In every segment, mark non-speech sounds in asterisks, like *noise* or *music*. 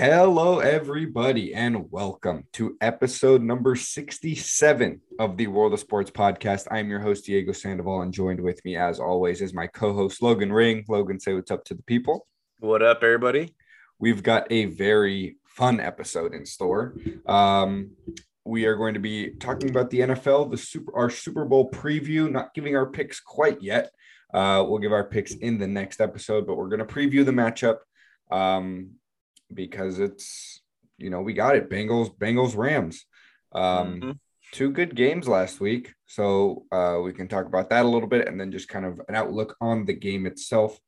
Hello, everybody, and welcome to episode number 67 of the World of Sports podcast. I'm your host, Diego Sandoval, and joined with me, as always, is my co host, Logan Ring. Logan, say what's up to the people. What up, everybody? We've got a very fun episode in store. Um, we are going to be talking about the NFL, the super our Super Bowl preview, not giving our picks quite yet. Uh, we'll give our picks in the next episode, but we're going to preview the matchup um, because it's you know we got it Bengals Bengals Rams. Um, mm-hmm. Two good games last week, so uh, we can talk about that a little bit, and then just kind of an outlook on the game itself.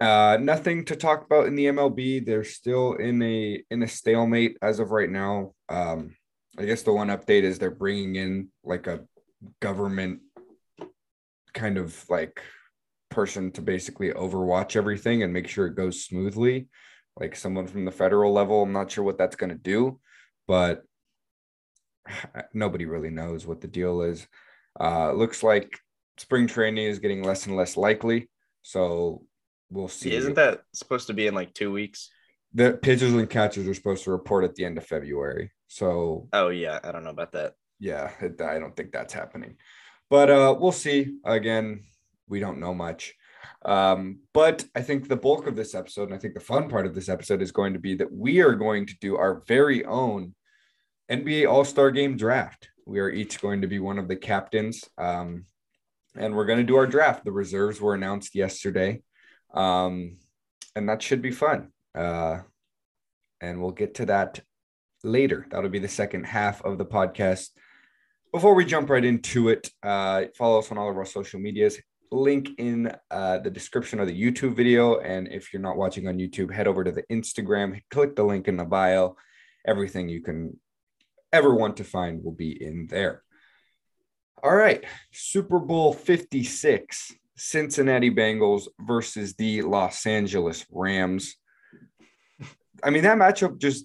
Uh, nothing to talk about in the MLB. They're still in a in a stalemate as of right now. Um, I guess the one update is they're bringing in like a government kind of like person to basically overwatch everything and make sure it goes smoothly like someone from the federal level i'm not sure what that's going to do but *sighs* nobody really knows what the deal is. Uh looks like spring training is getting less and less likely so we'll see. Isn't that supposed to be in like two weeks? The pitchers and catchers are supposed to report at the end of february so oh yeah i don't know about that. Yeah it, i don't think that's happening. But uh, we'll see. Again, we don't know much. Um, but I think the bulk of this episode, and I think the fun part of this episode is going to be that we are going to do our very own NBA All Star Game draft. We are each going to be one of the captains, um, and we're going to do our draft. The reserves were announced yesterday, um, and that should be fun. Uh, and we'll get to that later. That'll be the second half of the podcast before we jump right into it, uh, follow us on all of our social medias. Link in uh, the description of the YouTube video. And if you're not watching on YouTube, head over to the Instagram, click the link in the bio. Everything you can ever want to find will be in there. All right, Super Bowl 56, Cincinnati Bengals versus the Los Angeles Rams. I mean, that matchup just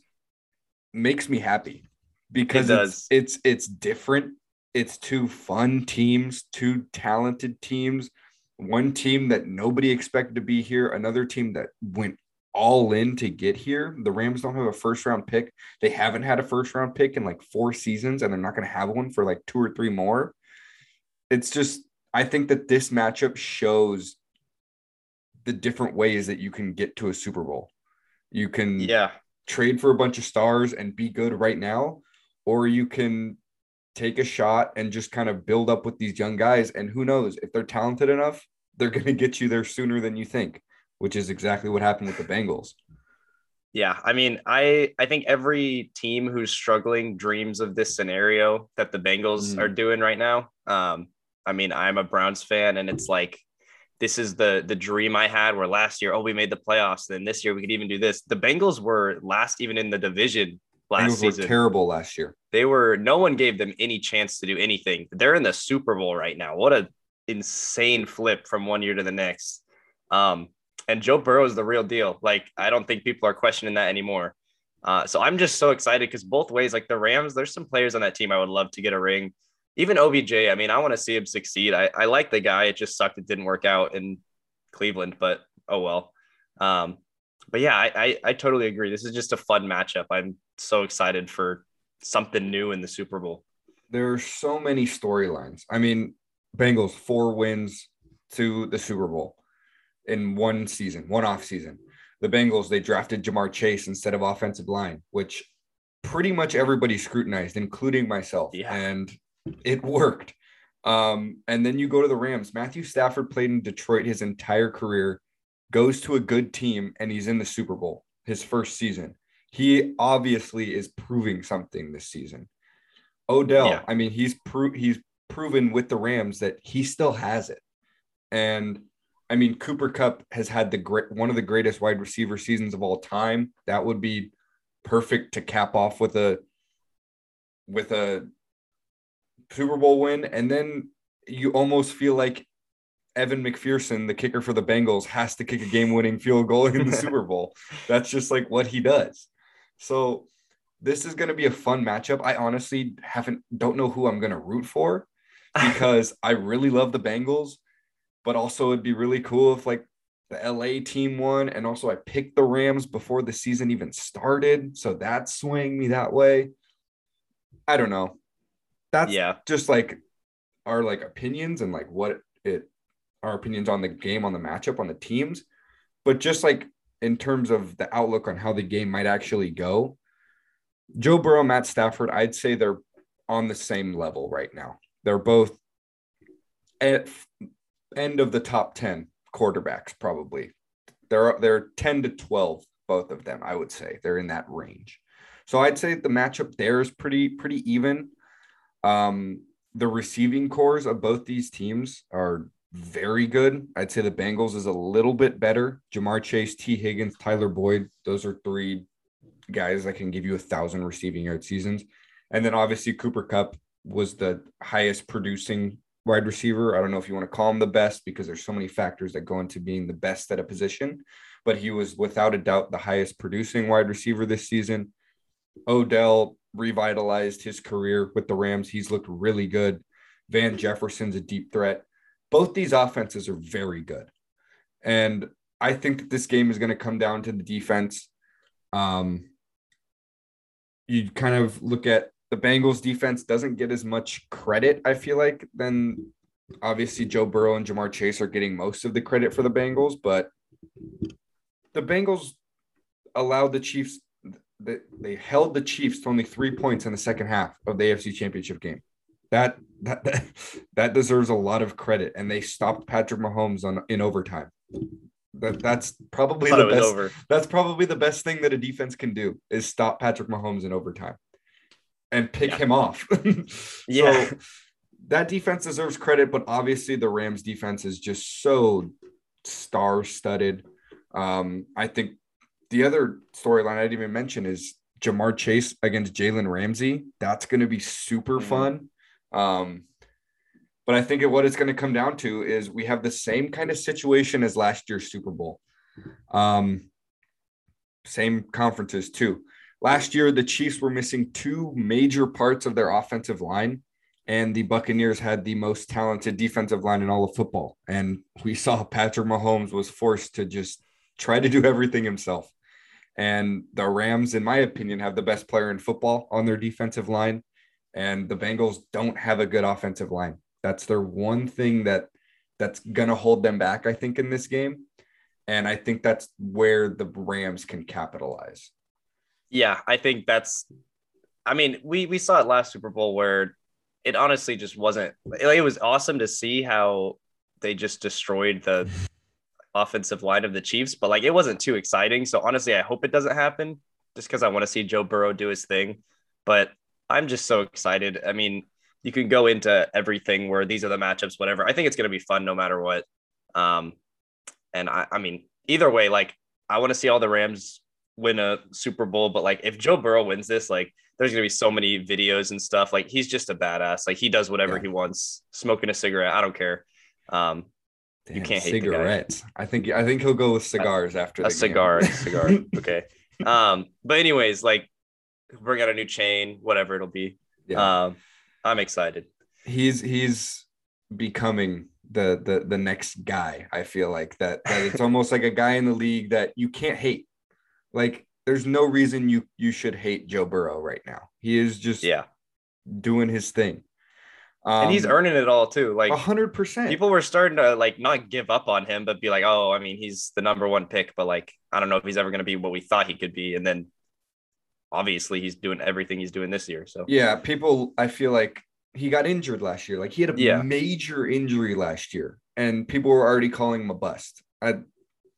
makes me happy because it it's, it's it's different. It's two fun teams, two talented teams. One team that nobody expected to be here, another team that went all in to get here. The Rams don't have a first round pick. They haven't had a first round pick in like four seasons, and they're not going to have one for like two or three more. It's just, I think that this matchup shows the different ways that you can get to a Super Bowl. You can yeah trade for a bunch of stars and be good right now, or you can take a shot and just kind of build up with these young guys. And who knows if they're talented enough, they're going to get you there sooner than you think, which is exactly what happened with the Bengals. Yeah, I mean, I I think every team who's struggling dreams of this scenario that the Bengals mm. are doing right now. Um, I mean, I'm a Browns fan, and it's like this is the the dream I had. Where last year, oh, we made the playoffs, then this year we could even do this. The Bengals were last even in the division last season. Were terrible last year. They were no one gave them any chance to do anything. They're in the Super Bowl right now. What a insane flip from one year to the next. Um, and Joe Burrow is the real deal. Like I don't think people are questioning that anymore. Uh, so I'm just so excited because both ways, like the Rams, there's some players on that team I would love to get a ring. Even OBJ, I mean, I want to see him succeed. I, I like the guy. It just sucked it didn't work out in Cleveland, but oh well. Um, but yeah, I, I, I totally agree. This is just a fun matchup. I'm so excited for something new in the Super Bowl. There are so many storylines. I mean, Bengals four wins to the Super Bowl in one season, one off season. The Bengals they drafted Ja'Marr Chase instead of offensive line, which pretty much everybody scrutinized, including myself, yeah. and it worked. Um, and then you go to the Rams. Matthew Stafford played in Detroit his entire career, goes to a good team, and he's in the Super Bowl his first season he obviously is proving something this season. Odell, yeah. I mean, he's pro- he's proven with the Rams that he still has it. And I mean, Cooper Kupp has had the great one of the greatest wide receiver seasons of all time. That would be perfect to cap off with a with a Super Bowl win. And then you almost feel like Evan McPherson, the kicker for the Bengals, has to kick a game-winning field goal in the *laughs* Super Bowl. That's just like what he does. So this is going to be a fun matchup. I honestly haven't don't know who I'm going to root for *laughs* because I really love the Bengals, but also it'd be really cool if like the LA team won, and also I picked the Rams before the season even started, so that swaying me that way. I don't know. That's Yeah. just like our like opinions and like what it our opinions on the game, on the matchup, on the teams, but just like in terms of the outlook on how the game might actually go. Joe Burrow, Matt Stafford, I'd say they're on the same level right now. They're both at end of the top 10 quarterbacks, probably. They're they're 10 to 12, both of them, I would say. They're in that range. So I'd say the matchup there is pretty, pretty even. Um, the receiving corps of both these teams are very good. I'd say the Bengals is a little bit better. Ja'Marr Chase, Tee Higgins, Tyler Boyd, those are three guys that can give you a thousand receiving yard seasons. And then obviously Cooper Kupp was the highest producing wide receiver. I don't know if you want to call him the best because there's so many factors that go into being the best at a position, but he was without a doubt the highest producing wide receiver this season. Odell revitalized his career with the Rams. He's looked really good. Van Jefferson's a deep threat. Both these offenses are very good. And I think that this game is going to come down to the defense. Um, you kind of look at the Bengals defense doesn't get as much credit, I feel like, than obviously Joe Burrow and Ja'Marr Chase are getting most of the credit for the Bengals, but the Bengals allowed the Chiefs they, they held the Chiefs to only three points in the second half of the AFC championship game. That that that, that deserves a lot of credit. And they stopped Patrick Mahomes on in overtime. That that's probably the best over. that's probably the best thing that a defense can do is stop Patrick Mahomes in overtime and pick Yeah. him off. *laughs* Yeah. So that defense deserves credit, but obviously the Rams defense is just so star studded. Um, I think the other storyline I didn't even mention is Ja'Marr Chase against Jalen Ramsey. That's going to be super Mhm. fun. Um, but I think what it's going to come down to is we have the same kind of situation as last year's Super Bowl. Um, same conferences too. Last year, the Chiefs were missing two major parts of their offensive line, and the Buccaneers had the most talented defensive line in all of football. And we saw Patrick Mahomes was forced to just try to do everything himself. And the Rams, in my opinion, have the best player in football on their defensive line. And the Bengals don't have a good offensive line. That's their one thing that that's gonna hold them back, I think, in this game. And I think that's where the Rams can capitalize. Yeah, I think that's. I mean, we we saw it last Super Bowl where it honestly just wasn't. It was awesome to see how they just destroyed the *laughs* offensive line of the Chiefs, but like it wasn't too exciting. So honestly, I hope it doesn't happen, just because I want to see Joe Burrow do his thing. But I'm just so excited. I mean, you can go into everything where these are the matchups, whatever. I think it's going to be fun no matter what. Um, and I, I mean, either way, like I want to see all the Rams win a Super Bowl, but like if Joe Burrow wins this, like there's gonna be so many videos and stuff. Like he's just a badass. Like he does whatever Yeah. he wants, smoking a cigarette. I don't care. Um, You can't hate cigarettes. I think I think he'll go with cigars after the a cigar, a cigar. *laughs* Okay. Um, but anyways, like bring out a new chain, whatever it'll be. Yeah. Um, I'm excited. he's he's becoming the the the next guy. I feel like that that it's almost like a guy in the league that you can't hate. Like there's no reason you you should hate Joe Burrow right now. He is just Yeah. doing his thing. Um, And he's earning it all too. Like hundred percent. people were starting to like not give up on him, but be like, oh, I mean, he's the number one pick, but like, I don't know if he's ever going to be what we thought he could be. And then obviously he's doing everything he's doing this year. So Yeah, people. I feel like he got injured last year. Like he had a Yeah. major injury last year, and people were already calling him a bust. I,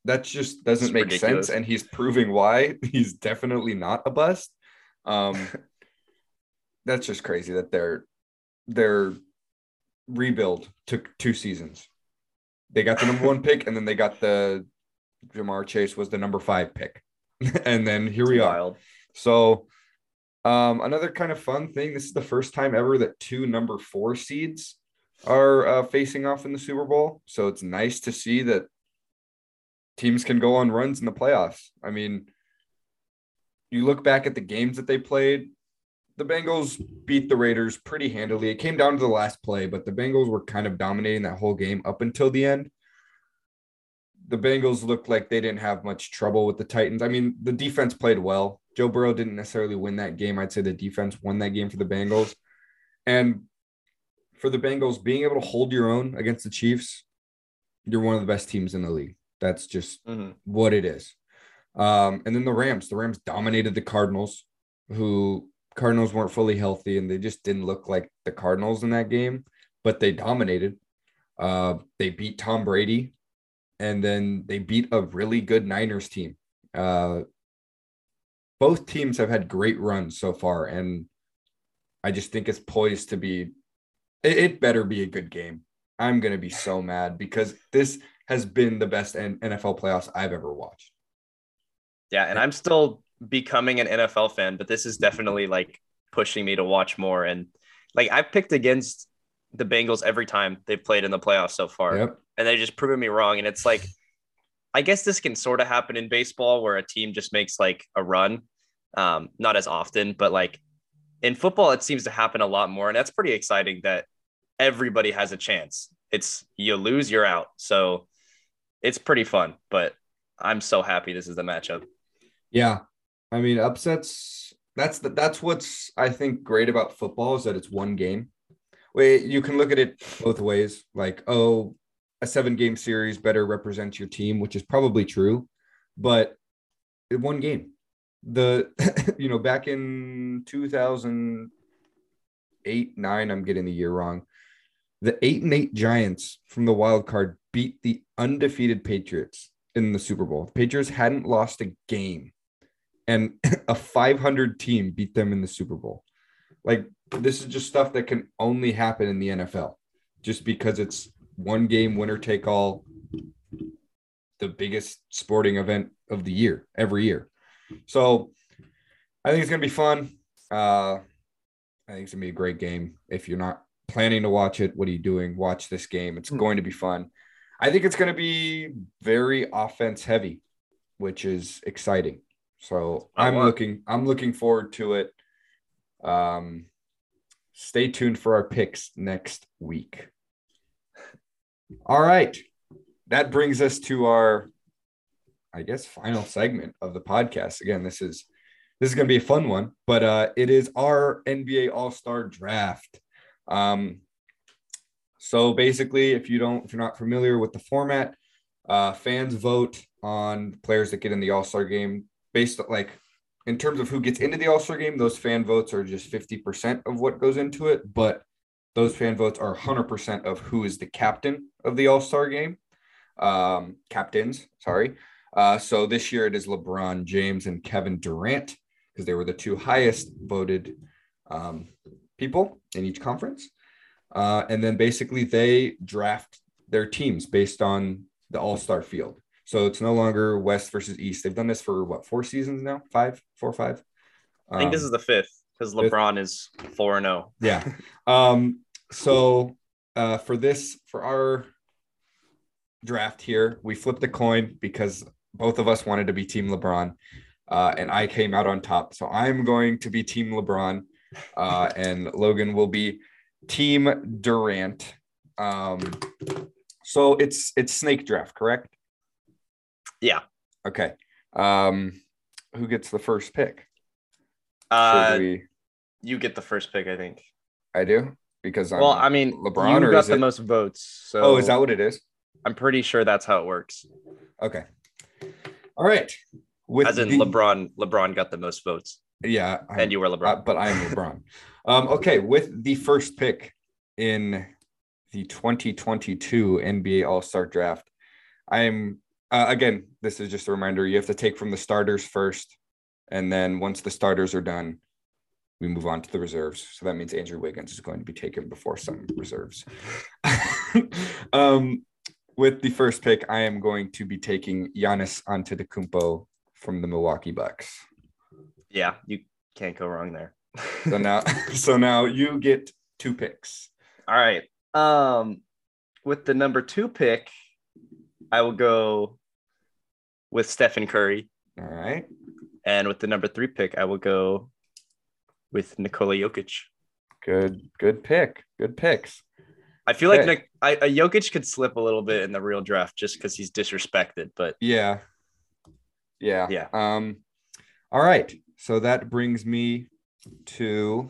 that just doesn't It's make ridiculous. sense, and he's proving why *laughs* he's definitely not a bust. Um, *laughs* that's just crazy that their their rebuild took two seasons. They got the number one pick, and then they got the Ja'Marr Chase was the number five pick, *laughs* and then here we are. So, um, another kind of fun thing. This is the first time ever that two number four seeds are uh, facing off in the Super Bowl. So it's nice to see that teams can go on runs in the playoffs. I mean, you look back at the games that they played. The Bengals beat the Raiders pretty handily. It came down to the last play, but the Bengals were kind of dominating that whole game up until the end. The Bengals looked like they didn't have much trouble with the Titans. I mean, the defense played well. Joe Burrow didn't necessarily win that game. I'd say the defense won that game for the Bengals. And for the Bengals, being able to hold your own against the Chiefs, you're one of the best teams in the league. That's just Mhm. what it is. Um, and then the Rams, the Rams dominated the Cardinals, who Cardinals weren't fully healthy and they just didn't look like the Cardinals in that game, but they dominated. Uh, they beat Tom Brady and then they beat a really good Niners team. Uh, both teams have had great runs so far, and I just think it's poised to be. It, it better be a good game. I'm gonna be so mad because this has been the best NFL playoffs I've ever watched. Yeah, and I'm still becoming an NFL fan, but this is definitely like pushing me to watch more. And like I've picked against the Bengals every time they've played in the playoffs so far, Yep. And they just proven me wrong. And it's like, I guess this can sort of happen in baseball where a team just makes like a run, um, not as often, but like in football, it seems to happen a lot more, and that's pretty exciting that everybody has a chance. It's you lose, you're out. So it's pretty fun, but I'm so happy this is the matchup. Yeah, I mean upsets. That's the, that's what's I think great about football is that it's one game. Wait, you can look at it both ways. Like, oh, a seven game series better represents your team, which is probably true, but one game. The *laughs* you know back in two thousand eight nine, I'm getting the year wrong. The eight and eight Giants from the wild card beat the undefeated Patriots in the Super Bowl. The Patriots hadn't lost a game, and *laughs* a 500 team beat them in the Super Bowl. Like this is just stuff that can only happen in the NFL, just because it's one game, winner take all, the biggest sporting event of the year every year. So I think it's gonna be fun. Uh, I think it's gonna be a great game. If you're not planning to watch it, what are you doing? Watch this game. It's Hmm. going to be fun. I think it's going to be very offense heavy, which is exciting. So I'm want- looking I'm looking forward to it. Um stay tuned for our picks next week. All right. That brings us to our I guess final segment of the podcast. Again, this is this is going to be a fun one, but uh it is our NBA All-Star draft. Um so basically, if you don't, if you're not familiar with the format, uh, fans vote on players that get in the All Star game based like in terms of who gets into the All Star game. Those fan votes are just fifty percent of what goes into it, but those fan votes are hundred percent of who is the captain of the All Star game. Um, captains, sorry. Uh, so this year it is LeBron James and Kevin Durant because they were the two highest voted um, people in each conference. Uh, and then basically they draft their teams based on the all star field. So it's no longer West versus East. They've done this for what, four seasons now? Five, four, five. five? I think this Um, is the fifth because fifth. LeBron is four and oh. zero. yeah. Um, so uh, for this, for our draft here, we flipped a coin because both of us wanted to be Team LeBron, uh, and I came out on top. So I'm going to be Team LeBron, uh, and Logan will be Team Durant. Um, so it's it's snake draft, correct? Yeah. Okay. Um, who gets the first pick? Uh, we- you get the first pick, I think. I do because I'm well, I mean, LeBron, you or got is the it- most votes, so Oh, is that what it is? I'm pretty sure that's how it works. Okay. All right. With As in the- LeBron, LeBron got the most votes, Yeah. I- and you were uh, LeBron. but I am LeBron. um, okay. With the first pick in the 2022 NBA All Star Draft, I'm uh, again. This is just a reminder. You have to take from the starters first, and then once the starters are done, we move on to the reserves. So that means Andrew Wiggins is going to be taken before some reserves. *laughs* um, with the first pick, I am going to be taking Giannis Antetokounmpo from the Milwaukee Bucks. yeah, you can't go wrong there. So now, *laughs* *laughs* so now you get two picks. All right. Um, with the number two pick, I will go with Stephen Curry, All right. and with the number three pick, I will go with Nikola Jokic. Good, good pick. Good picks. I feel like. Nick, I, a Jokic could slip a little bit in the real draft just because he's disrespected. But Yeah. Yeah. Yeah. Um, all right. So that brings me to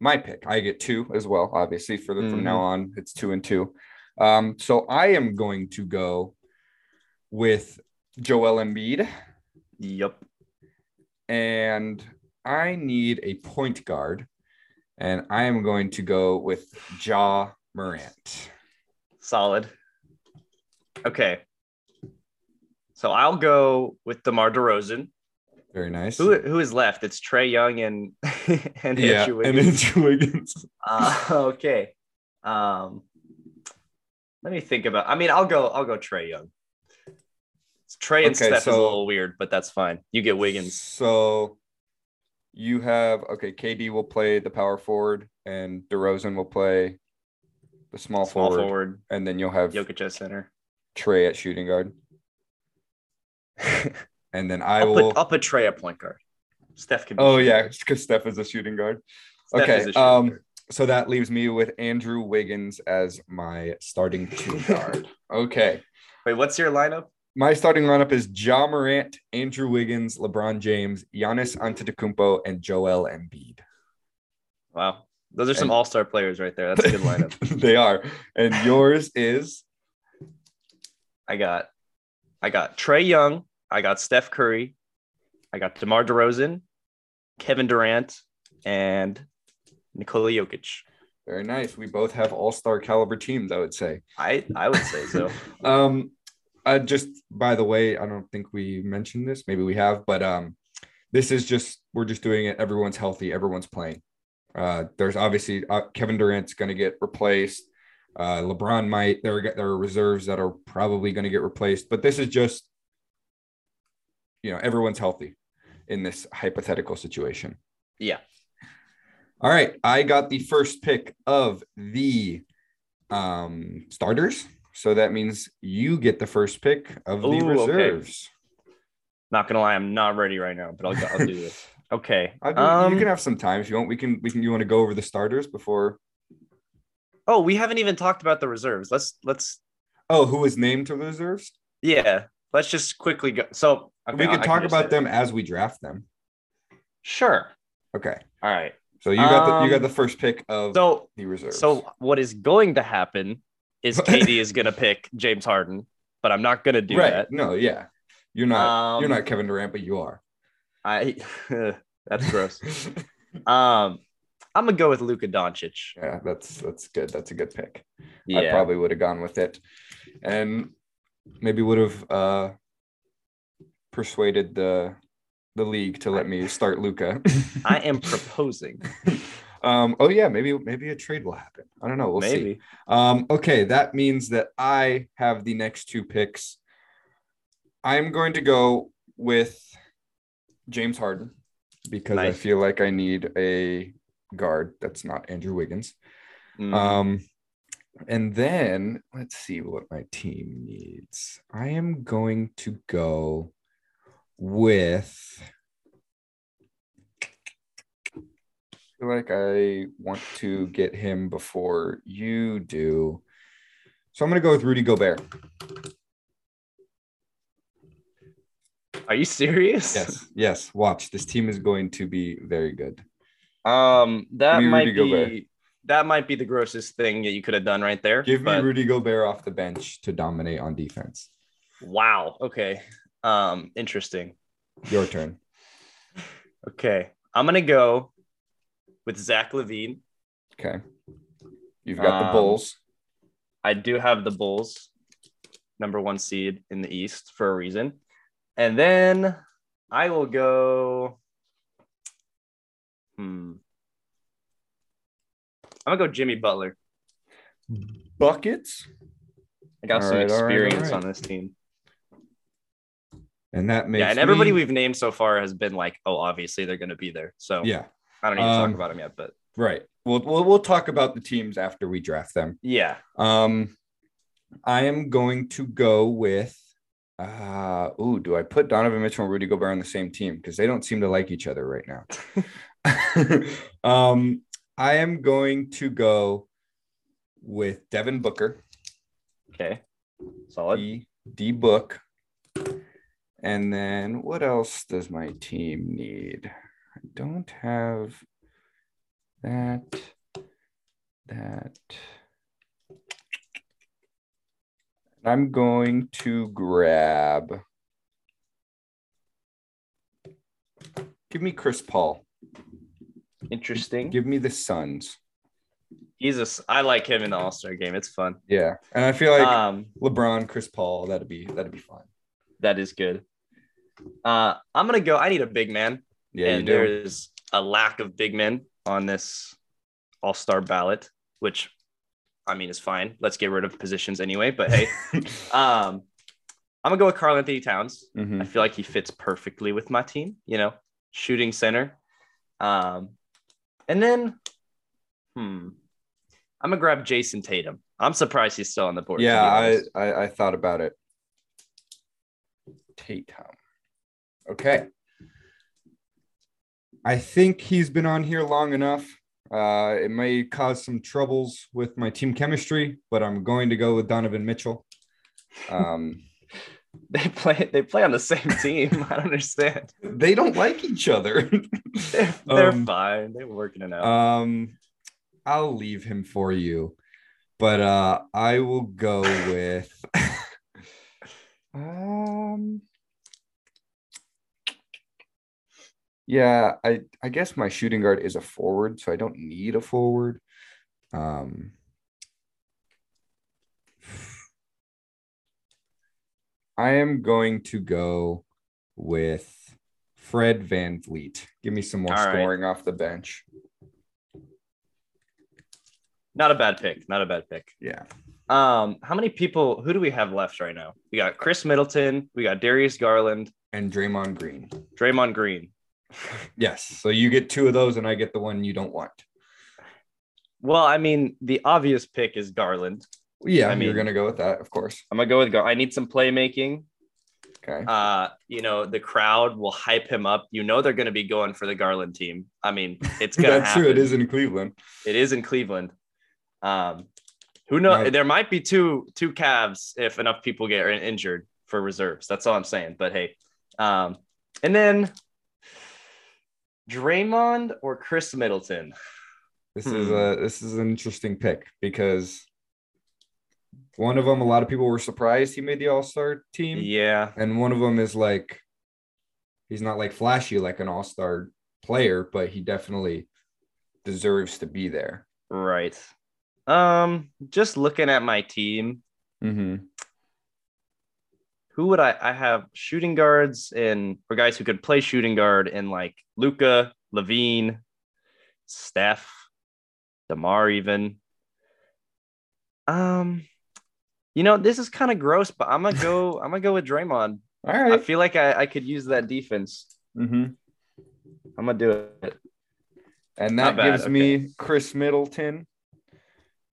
my pick. I get two as well, obviously, for the from now on. It's two and two. Um, so I am going to go with Joel Embiid, yep, and I need a point guard, and I am going to go with Ja Morant. solid. Okay, so I'll go with DeMar DeRozan. Very nice. Who who is left? It's Trae Young and *laughs* and yeah, Andrew and Wiggins. Andrew Wiggins. *laughs* Uh, okay. Um, let me think about. I mean, I'll go. I'll go Trae Young. Trae and Okay, Steph is a little weird, but that's fine. You get Wiggins. So you have okay, KD will play the power forward and DeRozan will play the small, Small forward, forward, and then you'll have Jokic at center. Trae at shooting guard. *laughs* And then I I'll will put, I'll put Trae at point guard. Steph can. Be Oh yeah, because Steph is a shooting guard. Steph okay, shooting um, guard. So that leaves me with Andrew Wiggins as my starting two guard. *laughs* okay. Wait, what's your lineup? My starting lineup is Ja Morant, Andrew Wiggins, LeBron James, Giannis Antetokounmpo, and Joel Embiid. Wow, those are some all star players right there. That's a good lineup. *laughs* they are. And yours is I got, I got Trae Young. I got Steph Curry. I got DeMar DeRozan, Kevin Durant, and Nikola Jokic. very nice. We both have all-star caliber teams, I would say. I I would say so. *laughs* Um, uh, just by the way, I don't think we mentioned this. Maybe we have, but um, this is just we're just doing it. Everyone's healthy. Everyone's playing. Uh, there's obviously uh, Kevin Durant's going to get replaced. Uh, LeBron might. There are there are reserves that are probably going to get replaced. But this is just, you know, everyone's healthy in this hypothetical situation. Yeah. All right, I got the first pick of the um starters. So that means you get the first pick of the Ooh, okay. reserves. Not gonna lie, I'm not ready right now, but I'll, I'll do this. *laughs* Okay. Do- Um, you can have some time if you want. We can we can you want to go over the starters before oh, we haven't even talked about the reserves. Let's let's Oh, who was named to the reserves? yeah. Let's just quickly go. So okay, we I can talk just say about them as we draft them. Sure. Okay. All right. So you got the you got Um, the first pick of So the reserves. so what is going to happen is *laughs* KD is gonna pick James Harden, but I'm not gonna do right. that. No, yeah. You're not you're Um, not Kevin Durant, but you are. I *laughs* that's gross. *laughs* Um, I'm gonna go with Luka Doncic. yeah, that's that's good. That's a good pick. I probably would have gone with it, and maybe would have uh, persuaded the the league to let me start Luka. I am proposing. Um, oh yeah, maybe maybe a trade will happen. I don't know. We'll see. Um, okay, that means that I have the next two picks. I'm going to go with James Harden because I feel like I need a guard that's not Andrew Wiggins. Mm, Um, and then let's see what my team needs. I am going to go with. Feel like I want to get him before you do. So I'm going to go with Rudy Gobert. Are you serious? Yes, yes. Watch. This team is going to be very good. Um, that Give might Rudy be Gobert. that might be the grossest thing that you could have done right there. Give me Rudy Gobert off the bench to dominate on defense. Wow. Okay. Um, interesting. Your turn. Okay. I'm gonna go with Zach LaVine. Okay. You've got the Um, Bulls. I do have the Bulls, number one seed in the East for a reason. And then I will go. Hmm. I'm gonna go Jimmy Butler. Buckets. I got All some right, all right, all experience on this team. And that makes yeah, and everybody me- we've named so far has been like, oh, obviously they're gonna be there. So yeah I don't need to Um, talk about them yet, but right. We'll, we'll we'll talk about the teams after we draft them. yeah. Um, I am going to go with. Uh, ooh, do I put Donovan Mitchell and Rudy Gobert on the same team because they don't seem to like each other right now? *laughs* *laughs* um, I am going to go with Devin Booker, Okay. Solid. D, D Book. And then what else does my team need? Don't have that, that. I'm going to grab. Give me Chris Paul. Interesting. Give me the Suns. He's a. s- I like him in the All Star game. It's fun. Yeah, and I feel like um, LeBron, Chris Paul. That'd be that'd be fun. that is good. Uh, I'm gonna go. I need a big man, Yeah, and there is a lack of big men on this All Star ballot, which I mean is fine. Let's get rid of positions anyway. But hey, *laughs* um, I'm gonna go with Karl Anthony Towns. Mhm. I feel like he fits perfectly with my team. You know, shooting center. Um, and then, hmm, I'm gonna grab Jayson Tatum. I'm surprised he's still on the board. Yeah, I. I I thought about it. Tatum. Okay. I think he's been on here long enough. Uh, it may cause some troubles with my team chemistry, but I'm going to go with Donovan Mitchell. Um, *laughs* they play. They play on the same team. *laughs* I don't understand. they don't like each other. *laughs* They're, they're Um, fine. They're working it out. um, I'll leave him for you, but uh, I will go with. um. Yeah, I I guess my shooting guard is a forward, so I don't need a forward. Um. I am going to go with Fred VanVleet. Give me some more All right. scoring off the bench. Not a bad pick. Not a bad pick. Yeah. Um, how many people? Who do we have left right now? We got Khris Middleton. We got Darius Garland, And Draymond Green. Draymond Green. Yes. So you get two of those, and I get the one you don't want. Well, I mean, the obvious pick is Garland. Yeah, I mean, you're gonna go with that, of course. I'm gonna go with Gar. I need some playmaking. Okay. Uh, you know, the crowd will hype him up. You know, they're gonna be going for the Garland team. I mean, it's gonna *laughs* That's happen. true. It is in Cleveland. It is in Cleveland. Um, who knows? Right. There might be two two Cavs if enough people get injured for reserves. That's all I'm saying. But hey, um, and then Draymond or Khris Middleton. This is Hmm. a this is an interesting pick because one of them, a lot of people were surprised he made the All Star team, Yeah, and one of them is like he's not like flashy like an All Star player, but he definitely deserves to be there. right. Um, just looking at my team, Mm-hmm. Who would I? I have shooting guards and or guys who could play shooting guard in like Luka, LaVine, Steph, Demar, even. Um, you know, this is kind of gross, but I'm gonna go. *laughs* I'm gonna go with Draymond. All I feel like I, I could use that defense. Mm-hmm. I'm gonna do it. And that gives me Khris Middleton.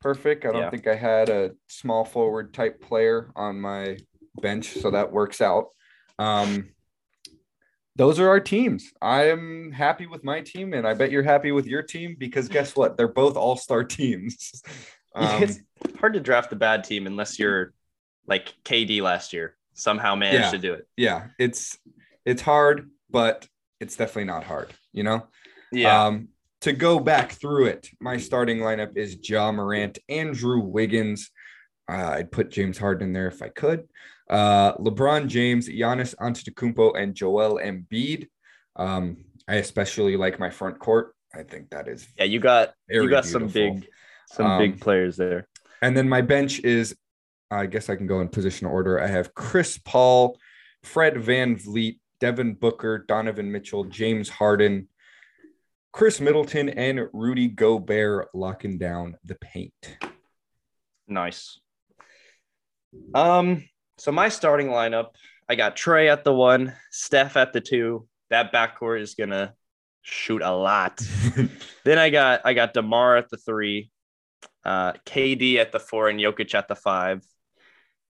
Perfect. I don't Yeah. think I had a small forward type player on my bench, so that works out. Um, those are our teams. I am happy with my team, and I bet you're happy with your team because guess what? They're both all star teams. *laughs* Um, it's hard to draft a bad team unless you're like KD last year. Somehow managed Yeah. to do it. yeah, it's it's hard, but it's definitely not hard. You know. Yeah. Um, to go back through it, my starting lineup is Ja Morant, Andrew Wiggins. Uh, I'd put James Harden in there if I could. Uh, LeBron James, Giannis Antetokounmpo, and Joel Embiid. Um, I especially like my front court. I think that is yeah. You got you got some big some Um, big players there. And then my bench is, I guess I can go in position order. I have Chris Paul, Fred VanVleet, Devin Booker, Donovan Mitchell, James Harden, Khris Middleton, and Rudy Gobert locking down the paint. Nice. Um, so my starting lineup, I got Trae at the one, Steph at the two. That backcourt is gonna shoot a lot. *laughs* then I got I got Demar at the three, uh, KD at the four, and Jokic at the five.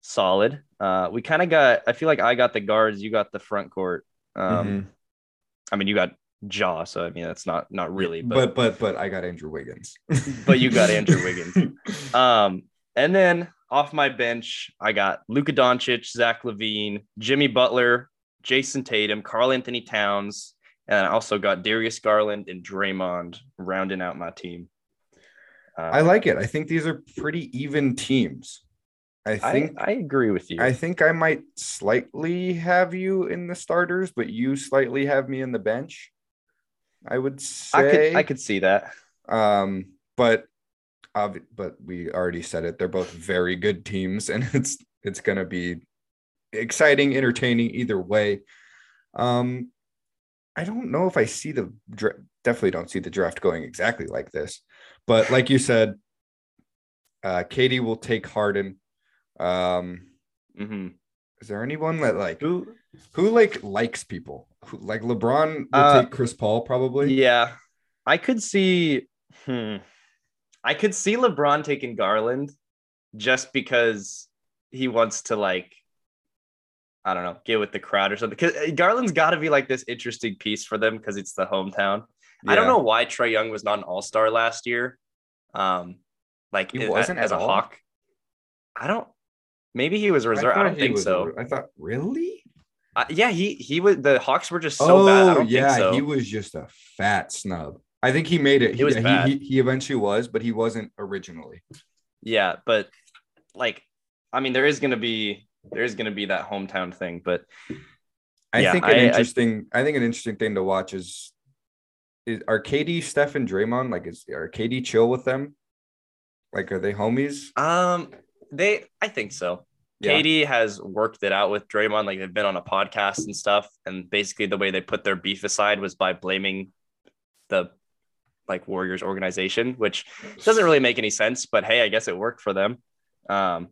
Solid. Uh, we kind of got. I feel like I got the guards. You got the front court. Um, Mhm. I mean, you got Ja. So I mean, that's not not really, but but but I got Andrew Wiggins. but you got Andrew Wiggins. *laughs* Um, and then off my bench, I got Luka Doncic, Zach LaVine, Jimmy Butler, Jayson Tatum, Karl Anthony Towns, and I also got Darius Garland and Draymond rounding out my team. Um, I like it. I think these are pretty even teams. I think I, I, agree with you. I think I might slightly have you in the starters, but you slightly have me in the bench. I would say I could I could see that. Um, but but we already said it. They're both very good teams, and *laughs* it's it's gonna be exciting, entertaining either way. Um, I don't know if I see the definitely don't see the draft going exactly like this, but like you said, uh, KD will take Harden. Um, mm-hmm. Is there anyone that like who who like likes people? Who, like LeBron will Uh, take Chris Paul probably. Yeah, I could see. Hmm, I could see LeBron taking Garland, just because he wants to like. I don't know, get with the crowd or something. Because Garland's got to be like this interesting piece for them because it's the hometown. I don't know why Trae Young was not an All Star last year. Um, like He wasn't as at a all? Hawk. I don't. Maybe he was reserve. I, thought don't think was so. I thought really. Uh, yeah, he he was. The Hawks were just so bad. I don't Oh, yeah, think so. he was just a fat snub. I think he made it. It was yeah, bad. he, he he eventually was, but he wasn't originally. Yeah, but like, I mean, there is gonna be there is gonna be that hometown thing, but I Yeah, think an I- I- interesting. I, think an interesting thing to watch is, is are KD, Steph, and Draymond like is are KD chill with them? Like, are they homies? um, they I think so. Yeah. KD has worked it out with Draymond. Like they've been on a podcast and stuff, and basically the way they put their beef aside was by blaming the like Warriors organization, which doesn't really make any sense. But hey, I guess it worked for them. Um,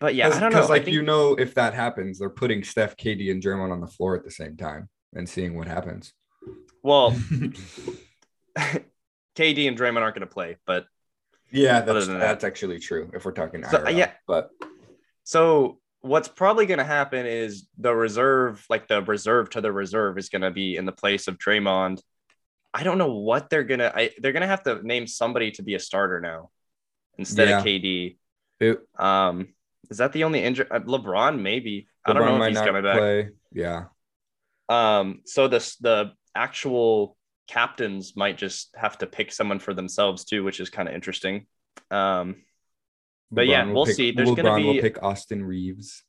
but yeah, I don't know. Like think- you know, if that happens, they're putting Steph, KD, and Draymond on the floor at the same time and seeing what happens. well, *laughs* *laughs* KD and Draymond aren't going to play, but yeah, that's that. that's actually true. If we're talking So, IRL, yeah. but So what's probably going to happen is the reserve, like the reserve to the reserve, is going to be in the place of Draymond. I don't know what they're gonna. I, they're gonna have to name somebody to be a starter now instead Yeah. of KD. it, Um, is that the only injury? LeBron, maybe. I don't LeBron know if he's coming back. play. Yeah, Um, so the the actual captains might just have to pick someone for themselves too, which is kind of interesting. Um, But yeah, we'll pick- see. There's gonna be. LeBron will pick Austin Reaves.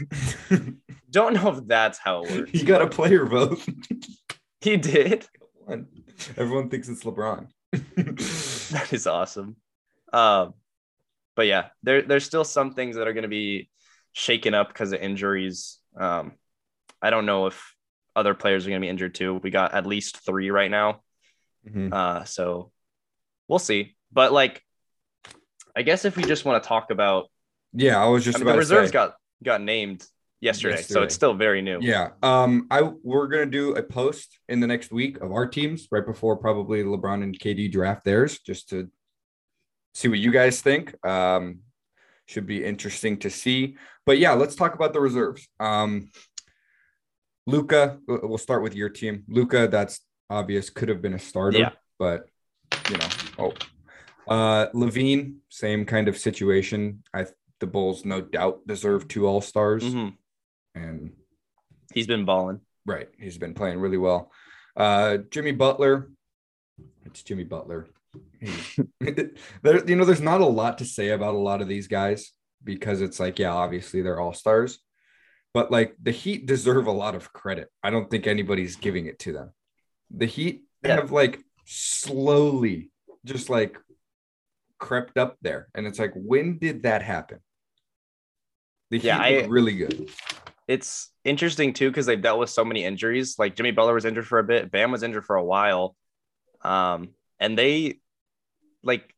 *laughs* don't know if that's how it *laughs* works. he got a player vote. *laughs* He did. Everyone thinks it's LeBron. *laughs* That is awesome. Um, but yeah, there there's still some things that are going to be shaken up because of injuries. Um, I don't know if other players are going to be injured too. We got at least three right now. Mhm. Uh, so we'll see. But like, I guess if we just want to talk about, Yeah, I was just I mean, the reserves say. got got named yesterday, so it's still very new. Yeah. Um, I we're gonna do a post in the next week of our teams right before probably LeBron and KD draft theirs, just to see what you guys think. Um, should be interesting to see. But yeah, let's talk about the reserves. Um, Luka, we'll start with your team. Luka, that's obvious, could have been a starter, Yeah. but you know, oh, uh, LaVine, same kind of situation. I the Bulls no doubt deserve two All Stars, Mhm. And He's been balling. Right. He's been playing really well. Uh, Jimmy Butler. It's Jimmy Butler. *laughs* There, you know, there's not a lot to say about a lot of these guys because it's like, yeah, obviously they're all stars, but like the Heat deserve a lot of credit. I don't think anybody's giving it to them. The Heat Yeah. have like slowly just like crept up there. And it's like, when did that happen? The Yeah, Heat I- really good. It's interesting too because they've dealt with so many injuries. Like Jimmy Butler was injured for a bit, Bam was injured for a while, um, and they like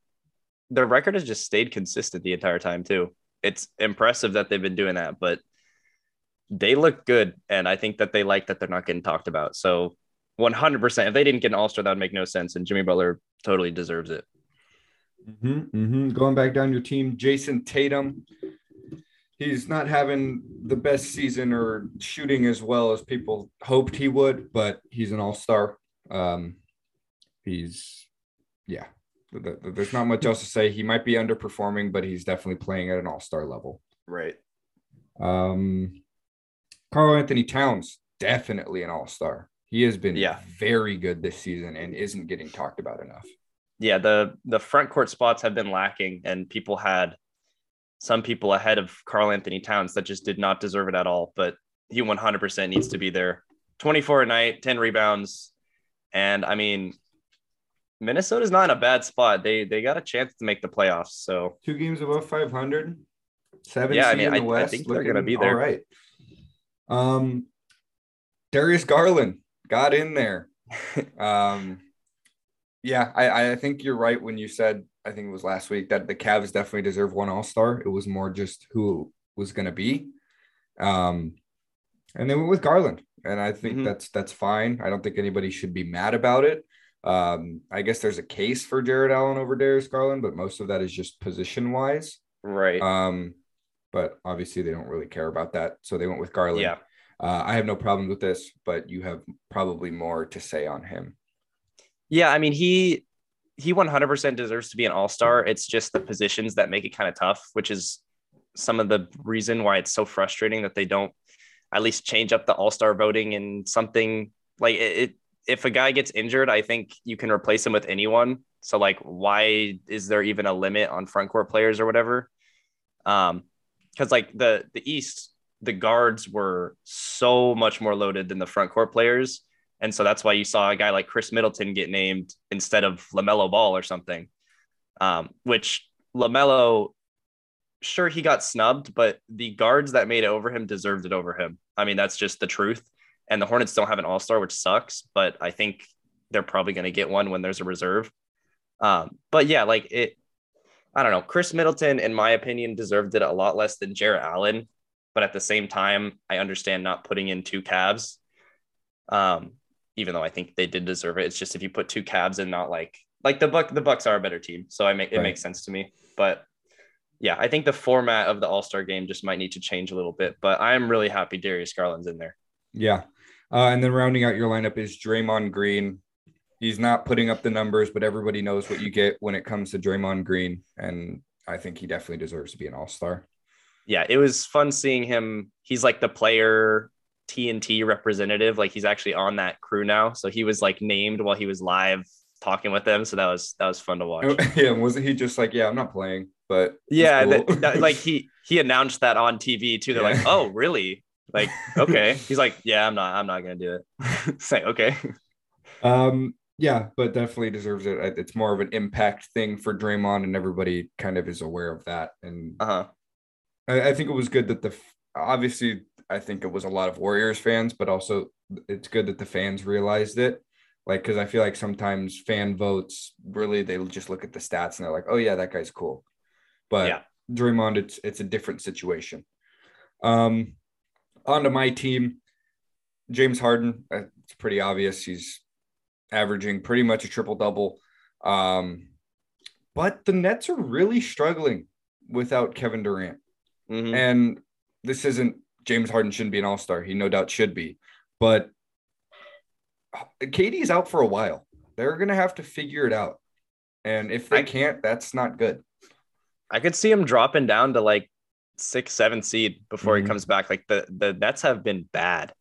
their record has just stayed consistent the entire time too. It's impressive that they've been doing that, but they look good, and I think that they like that they're not getting talked about. So. 100%. If they didn't get an All Star, that would make no sense. And Jimmy Butler totally deserves it. Mm-hmm, mm-hmm. Going back down your team, Jayson Tatum. He's not having the best season or shooting as well as people hoped he would, but he's an all star. Um, he's, yeah, there's not much else to say. He might be underperforming, but he's definitely playing at an all star level. Right. Um, Karl-Anthony Towns, definitely an all star. He has been yeah. very good this season and isn't getting talked about enough. Yeah, the the front court spots have been lacking, and people had some people ahead of Karl Anthony Towns that just did not deserve it at all. But he 100% needs to be there. 24 a night, 10 rebounds, and I mean, Minnesota's not in a bad spot. They they got a chance to make the playoffs. So two games above 500, seven. Yeah, I mean, I, West, I, think they're gonna be there. All right. Um, Darius Garland got in there. *laughs* um, yeah, I I think you're right when you said I think it was last week that the Cavs definitely deserve one All Star. It was more just who was going to be. Um, and they went with Garland, and I think mm-hmm. that's that's fine. I don't think anybody should be mad about it. Um, I guess there's a case for Jarrett Allen over Darius Garland, but most of that is just position wise. Right. Um, but obviously they don't really care about that, so they went with Garland. Yeah. Uh, I have no problem with this, but you have probably more to say on him. Yeah, I mean he he 100% deserves to be an all-star. It's just the positions that make it kind of tough, which is some of the reason why it's so frustrating that they don't at least change up the all-star voting and something like it, it if a guy gets injured, I think you can replace him with anyone. So like why is there even a limit on front court players or whatever? Um cuz like the the East the guards were so much more loaded than the front court players and so that's why you saw a guy like Khris Middleton get named instead of LaMelo Ball or something, um, which LaMelo, sure, he got snubbed, but the guards that made it over him deserved it over him. I mean, that's just the truth. And the Hornets don't have an all star, which sucks, but I think they're probably going to get one when there's a reserve. Um, but yeah, like it, I don't know. Khris Middleton, in my opinion, deserved it a lot less than Jarrett Allen. But at the same time, I understand not putting in two Cavs. Um, even though I think they did deserve it. It's just if you put two Cavs and not like like the Buck the Bucks are a better team, so I make it right. makes sense to me. But yeah, I think the format of the All Star game just might need to change a little bit. But I am really happy Darius Garland's in there. Yeah, uh, and then rounding out your lineup is Draymond Green. He's not putting up the numbers, but everybody knows what you get when it comes to Draymond Green, and I think he definitely deserves to be an All Star. Yeah, it was fun seeing him. He's like the player TNT representative. Like he's actually on that crew now. So he was like named while he was live talking with them. So that was that was fun to watch. *laughs* Yeah, wasn't he just like, yeah, I'm not playing, but yeah, cool. that, that, like he *laughs* he announced that on TV too. They're yeah. like, oh, really? Like, okay. He's like, yeah, I'm not, I'm not gonna do it. *laughs* Say, okay. Um, yeah, but definitely deserves it. It's more of an impact thing for Draymond, and everybody kind of is aware of that. And uh-huh. I, I think it was good that the obviously I think it was a lot of Warriors fans, but also it's good that the fans realized it. Like, because I feel like sometimes fan votes really they just look at the stats and they're like, oh yeah, that guy's cool. But yeah. Draymond, it's it's a different situation. Um, on to my team, James Harden. Uh, it's pretty obvious he's averaging pretty much a triple double. Um, but the Nets are really struggling without Kevin Durant. Mm-hmm. And this isn't James Harden shouldn't be an all star. He no doubt should be. But KD's out for a while. They're going to have to figure it out. And if they can't, that's not good. I could see him dropping down to like six, seven seed before mm-hmm. he comes back. Like the, the Nets have been bad,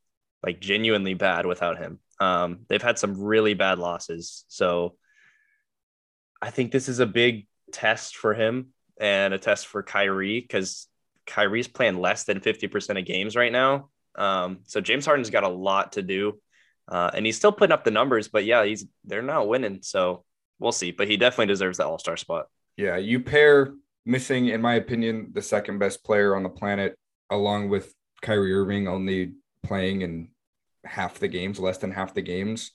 like genuinely bad without him. Um, they've had some really bad losses. So I think this is a big test for him and a test for Kyrie because Kyrie's playing less than 50% of games right now. Um, so James Harden's got a lot to do. Uh, and he's still putting up the numbers, but yeah, he's they're not winning. So we'll see. But he definitely deserves the all-star spot. Yeah, you pair missing, in my opinion, the second best player on the planet, along with Kyrie Irving only playing in half the games, less than half the games.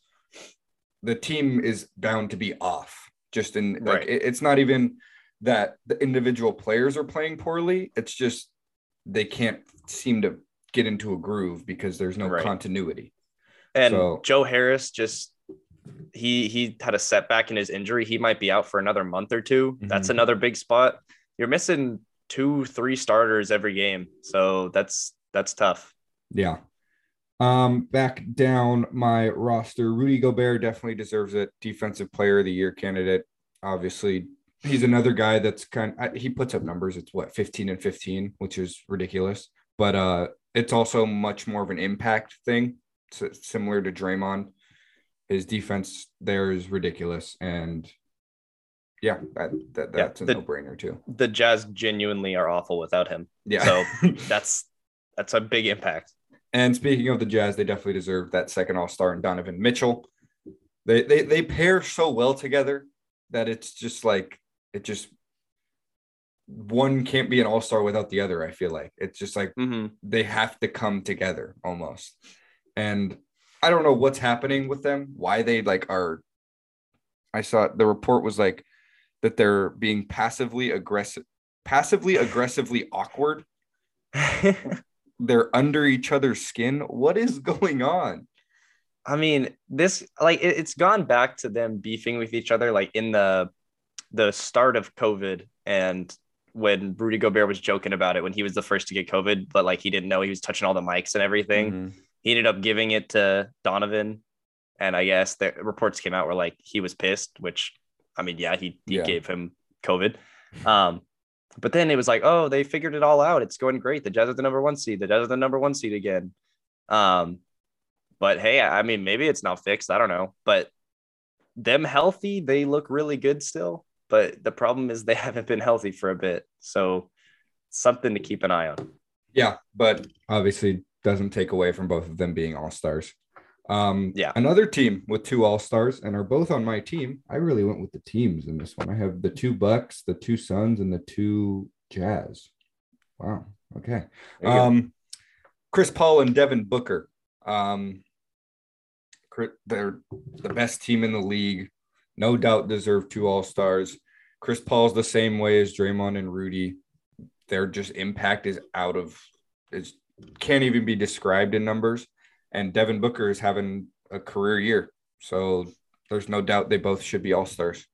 The team is bound to be off. Just in like right. it, it's not even that the individual players are playing poorly. It's just they can't seem to get into a groove because there's no right. continuity. And so, Joe Harris just he he had a setback in his injury. He might be out for another month or 2 mm-hmm. That's another big spot. You're missing two, three starters every game. So that's that's tough. Yeah. Um, back down my roster, Rudy Gobert definitely deserves it. Defensive Player of the Year candidate. Obviously, he's another guy that's kind. Of, he puts up numbers. It's what fifteen and fifteen, which is ridiculous. But uh, it's also much more of an impact thing, so similar to Draymond. His defense there is ridiculous, and yeah, that, that that's yeah, the, a no-brainer too. The Jazz genuinely are awful without him. Yeah, so *laughs* that's that's a big impact. And speaking of the Jazz, they definitely deserve that second All Star and Donovan Mitchell. They, they they pair so well together that it's just like it just one can't be an All Star without the other. I feel like it's just like mm-hmm. they have to come together almost. And I don't know what's happening with them. Why they like are. I saw the report was like that they're being passively aggressive, passively aggressively awkward. *laughs* they're under each other's skin. What is going on? I mean, this like it, it's gone back to them beefing with each other, like in the the start of COVID and when Rudy Gobert was joking about it when he was the first to get COVID, but like he didn't know he was touching all the mics and everything. Mm-hmm. He ended up giving it to Donovan. And I guess the reports came out where like he was pissed, which I mean, yeah, he, he yeah. gave him COVID. Um, but then it was like, oh, they figured it all out. It's going great. The Jazz are the number one seed. The Jazz are the number one seed again. Um, but hey, I mean, maybe it's not fixed. I don't know. But them healthy, they look really good still. But the problem is they *laughs* haven't been healthy for a bit. So something to keep an eye on. Yeah, but obviously doesn't take away from both of them being all stars. Um, yeah. Another team with two All Stars and are both on my team. I really went with the teams in this one. I have the two Bucks, the two Suns, and the two Jazz. Wow. Okay. Um, Chris Paul and Devin Booker. Um, they're the best team in the league. No doubt deserve two All Stars. Chris Paul's the same way as Draymond and Rudy. Their just impact is out of is can't even be described in numbers and Devin Booker is having a career year. So there's no doubt they both should be all stars.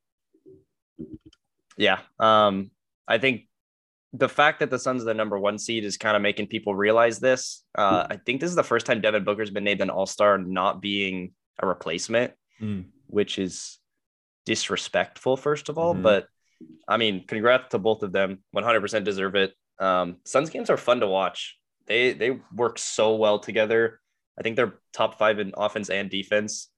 Yeah. Um, I think the fact that the Suns are the number one seed is kind of making people realize this. Uh, I think this is the first time Devin Booker's been named an all star, not being a replacement, mm. which is disrespectful, first of all. Mm-hmm. But I mean, congrats to both of them. 100% deserve it. Um, Suns games are fun to watch. They they work so well together. I think they're top five in offense and defense.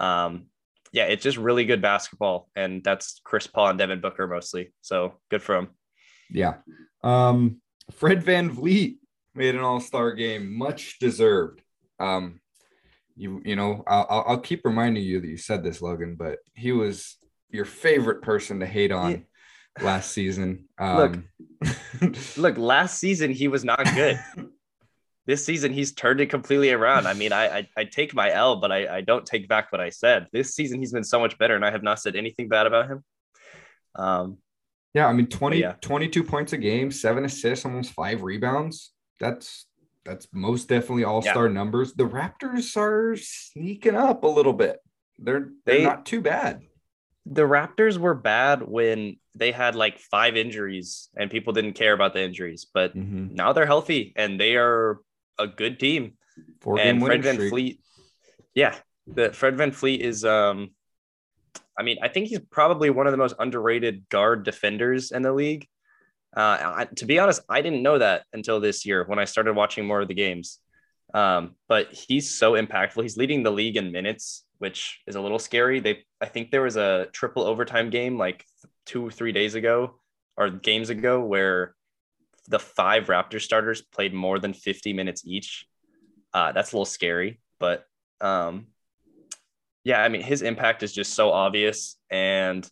Um, yeah, it's just really good basketball, and that's Chris Paul and Devin Booker mostly. So good for them. Yeah. Um, Fred VanVleet made an All Star game, much deserved. Um, you you know, I'll I'll keep reminding you that you said this, Logan, but he was your favorite person to hate on. Last season. Um, look, *laughs* look, last season he was not good. *laughs* this season he's turned it completely around. I mean, I I, I take my L, but I, I don't take back what I said. This season he's been so much better, and I have not said anything bad about him. Um, yeah, I mean 20, yeah. 22 points a game, seven assists, almost five rebounds. That's that's most definitely all-star yeah. numbers. The Raptors are sneaking up a little bit. They're they're they, not too bad. The Raptors were bad when they had like five injuries and people didn't care about the injuries, but mm-hmm. now they're healthy and they are a good team. Four and Fred VanVleet, yeah, the Fred VanVleet is um I mean, I think he's probably one of the most underrated guard defenders in the league. Uh, I, to be honest, I didn't know that until this year when I started watching more of the games. Um, but he's so impactful. He's leading the league in minutes, which is a little scary. They, I think there was a triple overtime game like two, or three days ago or games ago where the five Raptor starters played more than 50 minutes each. Uh, that's a little scary, but um, yeah, I mean, his impact is just so obvious. And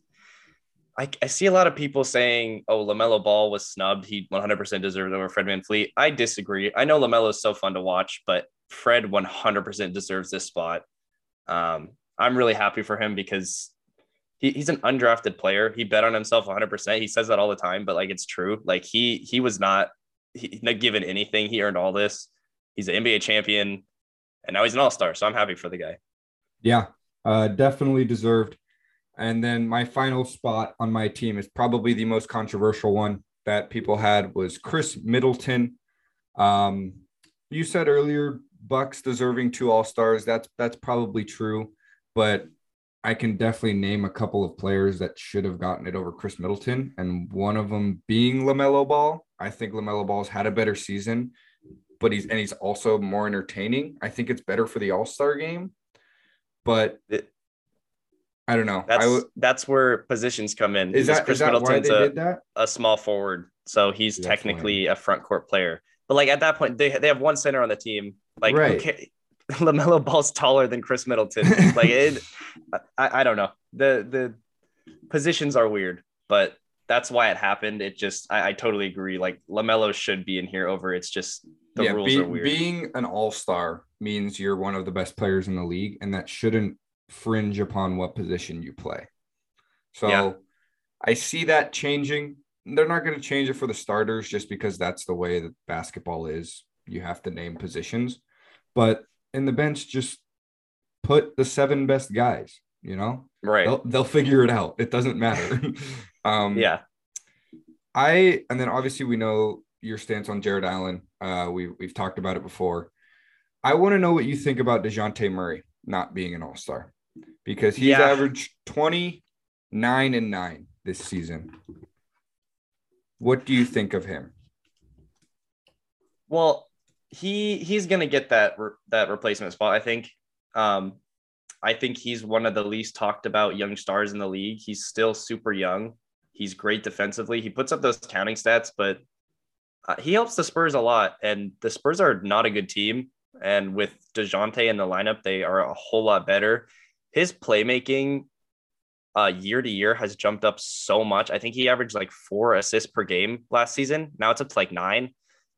I, I see a lot of people saying, oh, LaMelo Ball was snubbed. He 100% deserved over Fred VanVleet. I disagree. I know LaMelo is so fun to watch, but Fred 100% deserves this spot. Um, I'm really happy for him because he, he's an undrafted player. He bet on himself 100%. He says that all the time, but like it's true. Like he he was not he, not given anything. He earned all this. He's an NBA champion, and now he's an All Star. So I'm happy for the guy. Yeah, uh, definitely deserved. And then my final spot on my team is probably the most controversial one. that people had was Khris Middleton. Um, you said earlier Bucks deserving two All Stars. That's that's probably true, but I can definitely name a couple of players that should have gotten it over Khris Middleton, and one of them being LaMelo Ball. I think LaMelo Ball's had a better season, but he's and he's also more entertaining. I think it's better for the All Star game, but it, I don't know. That's w- that's where positions come in. Is that, Khris is that they a, a small forward, so he's That's technically a front court player. But like at that point, they they have one center on the team. Like Right. okay, *laughs* LaMelo Ball's taller than Khris Middleton. like it, I, I don't know. The the positions are weird, but that's why it happened. It just I, I totally agree. Like LaMelo should be in here over. It's just the yeah, rules be- are weird. being an All Star means you're one of the best players in the league, and that shouldn't fringe upon what position you play. So Yeah. I see that changing. They're not going to change it for the starters just because that's the way that basketball is. You have to name positions, but in the bench, just put the seven best guys. You know, right. they'll they'll figure it out. It doesn't matter. *laughs* *laughs* um, yeah. I and then obviously we know your stance on Jarrett Allen. Uh, we we've talked about it before. I want to know what you think about Dejounte Murray not being an All Star because he's Yeah. averaged twenty nine and nine this season. What do you think of him? Well, he he's gonna get that re- that replacement spot. I think. Um, I think he's one of the least talked about young stars in the league. He's still super young. He's great defensively. He puts up those counting stats, but uh, he helps the Spurs a lot. And the Spurs are not a good team. And with Dejounte in the lineup, they are a whole lot better. His playmaking uh, year to year has jumped up so much. I think he averaged like four assists per game last season. Now it's up to like nine.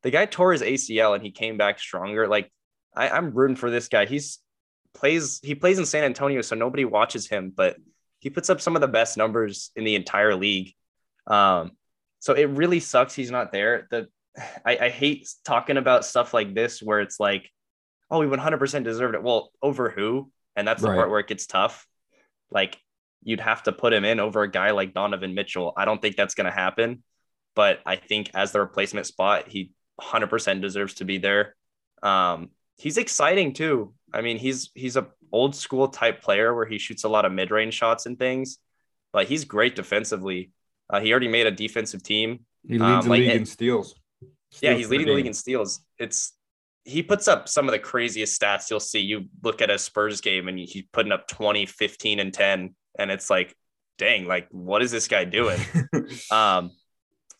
The guy tore his ACL and he came back stronger. Like I, I'm rooting for this guy. He's plays he plays in San Antonio, so nobody watches him, but he puts up some of the best numbers in the entire league. Um, so it really sucks he's not there. The *sighs* I, I hate talking about stuff like this where it's like, oh, we 100% deserved it. Well, over who? And that's the Right. part where it gets tough. Like you'd have to put him in over a guy like Donovan Mitchell. I don't think that's going to happen, but I think as the replacement spot, he 100% deserves to be there. Um, he's exciting too. I mean, he's he's a old school type player where he shoots a lot of mid range shots and things, but he's great defensively. Uh, he already made a defensive team. He leads Um, the like league in steals. Yeah, he's leading the league in steals. It's he puts up some of the craziest stats you'll see. You look at a Spurs game and he's putting up 20, 15, and 10. And it's like, dang, like what is this guy doing? *laughs* Um,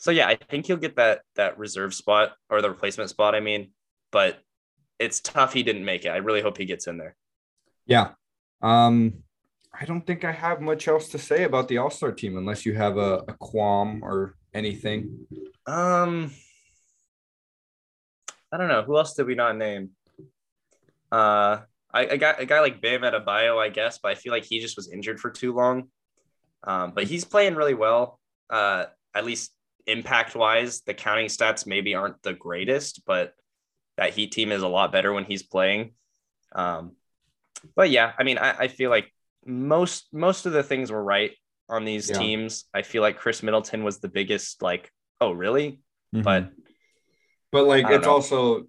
so yeah, I think he'll get that that reserve spot or the replacement spot. I mean, but it's tough he didn't make it. I really hope he gets in there. Yeah. Um, I don't think I have much else to say about the All Star team unless you have a, a qualm or anything. Um, I don't know who else did we not name. Uh, I got a guy like Bam Adebayo, I guess, but I feel like he just was injured for too long. Um, but he's playing really well. Uh, at least impact wise, the counting stats maybe aren't the greatest, but that Heat team is a lot better when he's playing. Um, but yeah, I mean, I, I feel like most most of the things were right on these Yeah. teams. I feel like Khris Middleton was the biggest, like, oh really? But but like it's know. also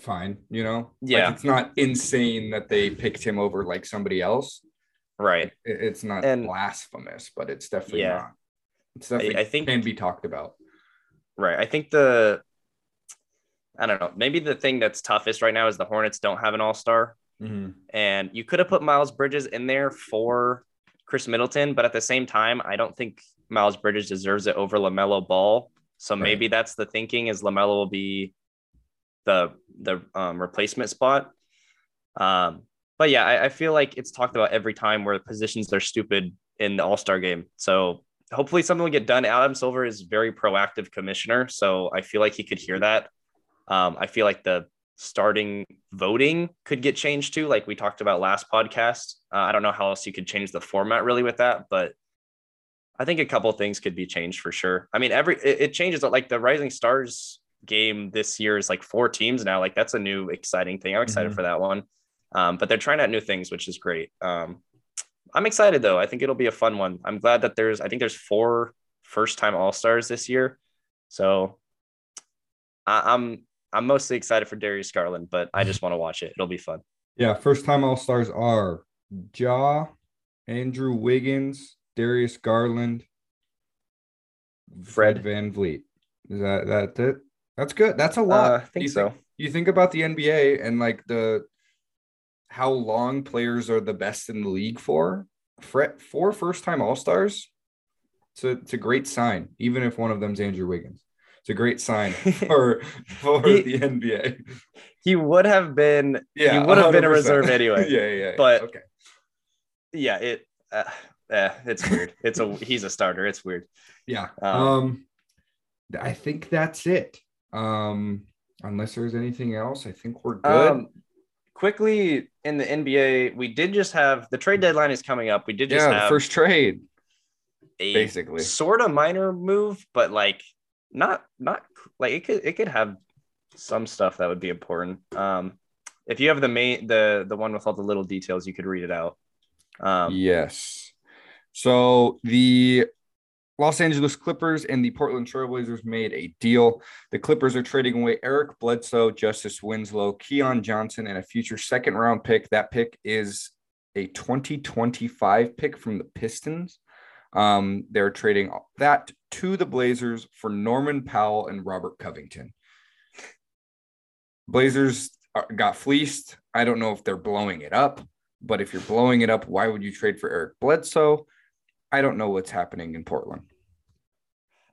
fine, you know. Like, Yeah. it's not insane that they picked him over like somebody else. right. It- it's not And- blasphemous, but it's definitely Yeah. not. It's definitely I think- can be talked about. Right. I think the I don't know. Maybe the thing that's toughest right now is the Hornets don't have an all-star. And you could have put Miles Bridges in there for Khris Middleton, but at the same time, I don't think Miles Bridges deserves it over LaMelo Ball. So Right. maybe that's the thinking is LaMelo will be the the um, replacement spot. Um, but yeah, I, I feel like it's talked about every time where the positions are stupid in the All Star game. So hopefully something will get done. Adam Silver is very proactive commissioner, so I feel like he could hear that. Um, I feel like the starting voting could get changed too, like we talked about last podcast. Uh, I don't know how else you could change the format really with that, but I think a couple things could be changed for sure. I mean, every it, it changes like the Rising Stars game this year is like four teams now. Like that's a new exciting thing. I'm excited Mhm. for that one. Um, but they're trying out new things, which is great. Um, I'm excited though. I think it'll be a fun one. I'm glad that there's I think there's four first time all stars this year. So I, I'm I'm mostly excited for Darius Garland, but I just want to watch it. It'll be fun. Yeah, first time All Stars are Ja, Andrew Wiggins, Darius Garland, Fred. VanVleet. Is that that it? That's good. That's a lot. Uh, I think you so. Think, you think about the NBA and like the how long players are the best in the league for. Four first time All Stars. It's a, it's a great sign, even if one of them's Andrew Wiggins. It's a great sign *laughs* for for He- the NBA. He would have been Yeah, he would have been a reserve anyway. *laughs* yeah, yeah, yeah. But- okay. yeah, it uh, yeah, it's weird. It's a he's a starter. It's weird. Yeah. Um, Um, I think that's it. Um, unless there's anything else, I think we're good. Um, quickly in the NBA, we did just have the trade deadline is coming up. We did just yeah, have first trade, a basically. sort of minor move, but like not not like it could it could have some stuff that would be important. Um, if you have the main the the one with all the little details, you could read it out. Um, yes. So the Los Angeles Clippers and the Portland Trailblazers made a deal. The Clippers are trading away Eric Bledsoe, Justice Winslow, Keon Johnson, and a future second round pick. That pick is a 2025 pick from the Pistons. Um, they're trading that to the Blazers for Norman Powell and Robert Covington. Blazers got fleeced. I don't know if they're blowing it up, but if you're blowing it up, why would you trade for Eric Bledsoe? I don't know what's happening in Portland.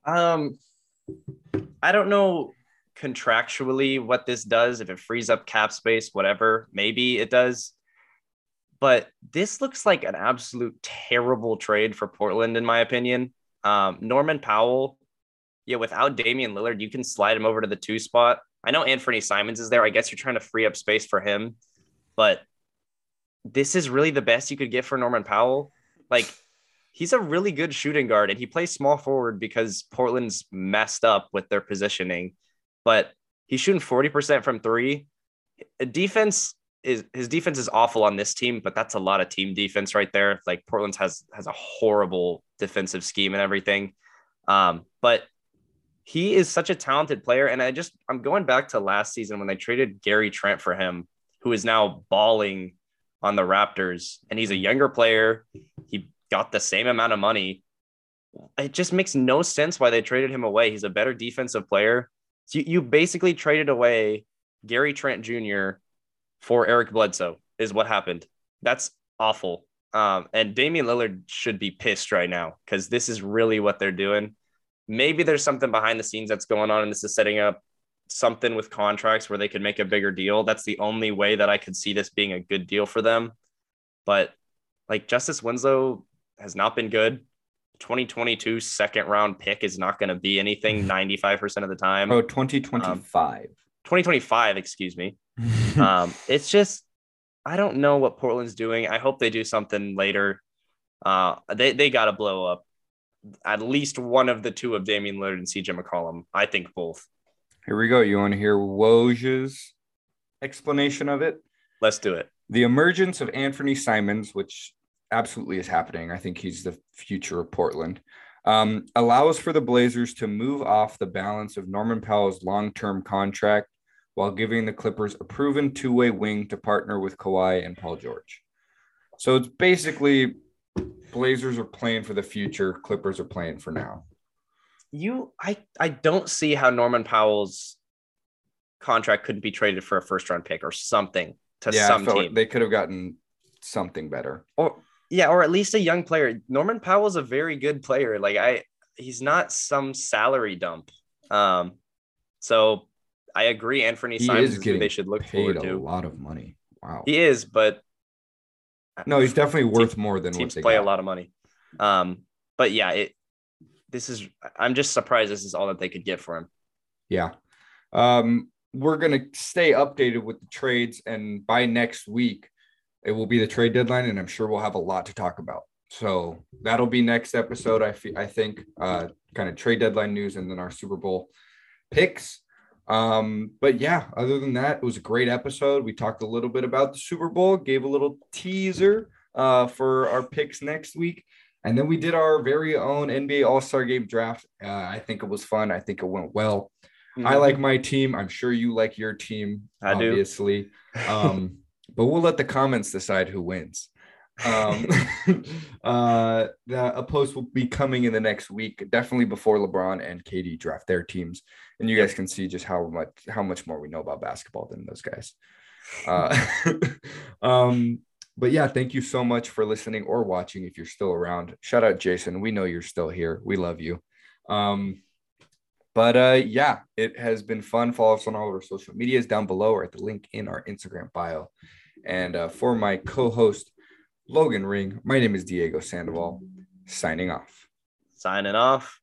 Um, I don't know contractually what this does, if it frees up cap space, whatever, maybe it does. But this looks like an absolute terrible trade for Portland, in my opinion. Um, Norman Powell, yeah, without Damian Lillard, you can slide him over to the two spot. I know Anthony Simons is there. I guess you're trying to free up space for him, but this is really the best you could get for Norman Powell. Like, he's a really good shooting guard and he plays small forward because Portland's messed up with their positioning, but he's shooting 40% from three. Defense is his defense is awful on this team, but that's a lot of team defense right there. Like Portland's has has a horrible defensive scheme and everything. Um, but he is such a talented player. And I just I'm going back to last season when they traded Gary Trent for him, who is now balling on the Raptors, and he's a younger player. Got the same amount of money. It just makes no sense why they traded him away. He's a better defensive player. So you, you basically traded away Gary Trent Jr. for Eric Bledsoe, is what happened. That's awful. Um, and Damian Lillard should be pissed right now because this is really what they're doing. Maybe there's something behind the scenes that's going on, and this is setting up something with contracts where they could make a bigger deal. That's the only way that I could see this being a good deal for them. But like Justice Winslow has not been good. 2022 second round pick is not going to be anything *laughs* 95% of the time. Oh, 2025. 2025, excuse me. *laughs* Um, it's just, I don't know what Portland's doing. I hope they do something later. Uh, they, they got to blow up at least one of the two of Damian Lillard and CJ McCollum. I think both. Here we go. You want to hear Woj's explanation of it? Let's do it. The emergence of Anthony Simons, which absolutely is happening. I think he's the future of Portland. Um, allows for the Blazers to move off the balance of Norman Powell's long-term contract while giving the Clippers a proven two-way wing to partner with Kawhi and Paul George. So it's basically Blazers are playing for the future, Clippers are playing for now. You, I, I don't see how Norman Powell's contract couldn't be traded for a first round pick or something to yeah, some team. like they could have gotten something better. or yeah, or at least a young player. Norman Powell's a very good player. Like I, he's not some salary dump. Um, so I agree. Anthony He Simons is getting they should look Paid forward a to. lot of money. Wow. He is, but No, he's definitely worth more than what teams they play got. a lot of money. Um, but yeah, it. This is. I'm just surprised. This is all that they could get for him. Yeah. Um, we're gonna stay updated with the trades, and by next week, it will be the trade deadline, and I'm sure we'll have a lot to talk about. So that'll be next episode. I fe- I think uh, kind of trade deadline news, and then our Super Bowl picks. Um, but yeah, other than that, it was a great episode. We talked a little bit about the Super Bowl, gave a little teaser uh, for our picks next week. And then we did our very own NBA All Star Game draft. Uh, I think it was fun. I think it went well. Mm-hmm. I like my team. I'm sure you like your team. I obviously. do. *laughs* Um, but we'll let the comments decide who wins. Um, *laughs* *laughs* uh, the, a post will be coming in the next week, definitely before LeBron and KD draft their teams, and you guys can see just how much how much more we know about basketball than those guys. Uh, *laughs* um, but yeah, thank you so much for listening or watching. If you're still around, shout out Jason. We know you're still here. We love you. Um, but uh, yeah, it has been fun. Follow us on all of our social medias down below or at the link in our Instagram bio. And uh, for my co-host Logan Ring, my name is Diego Sandoval. Signing off. Signing off.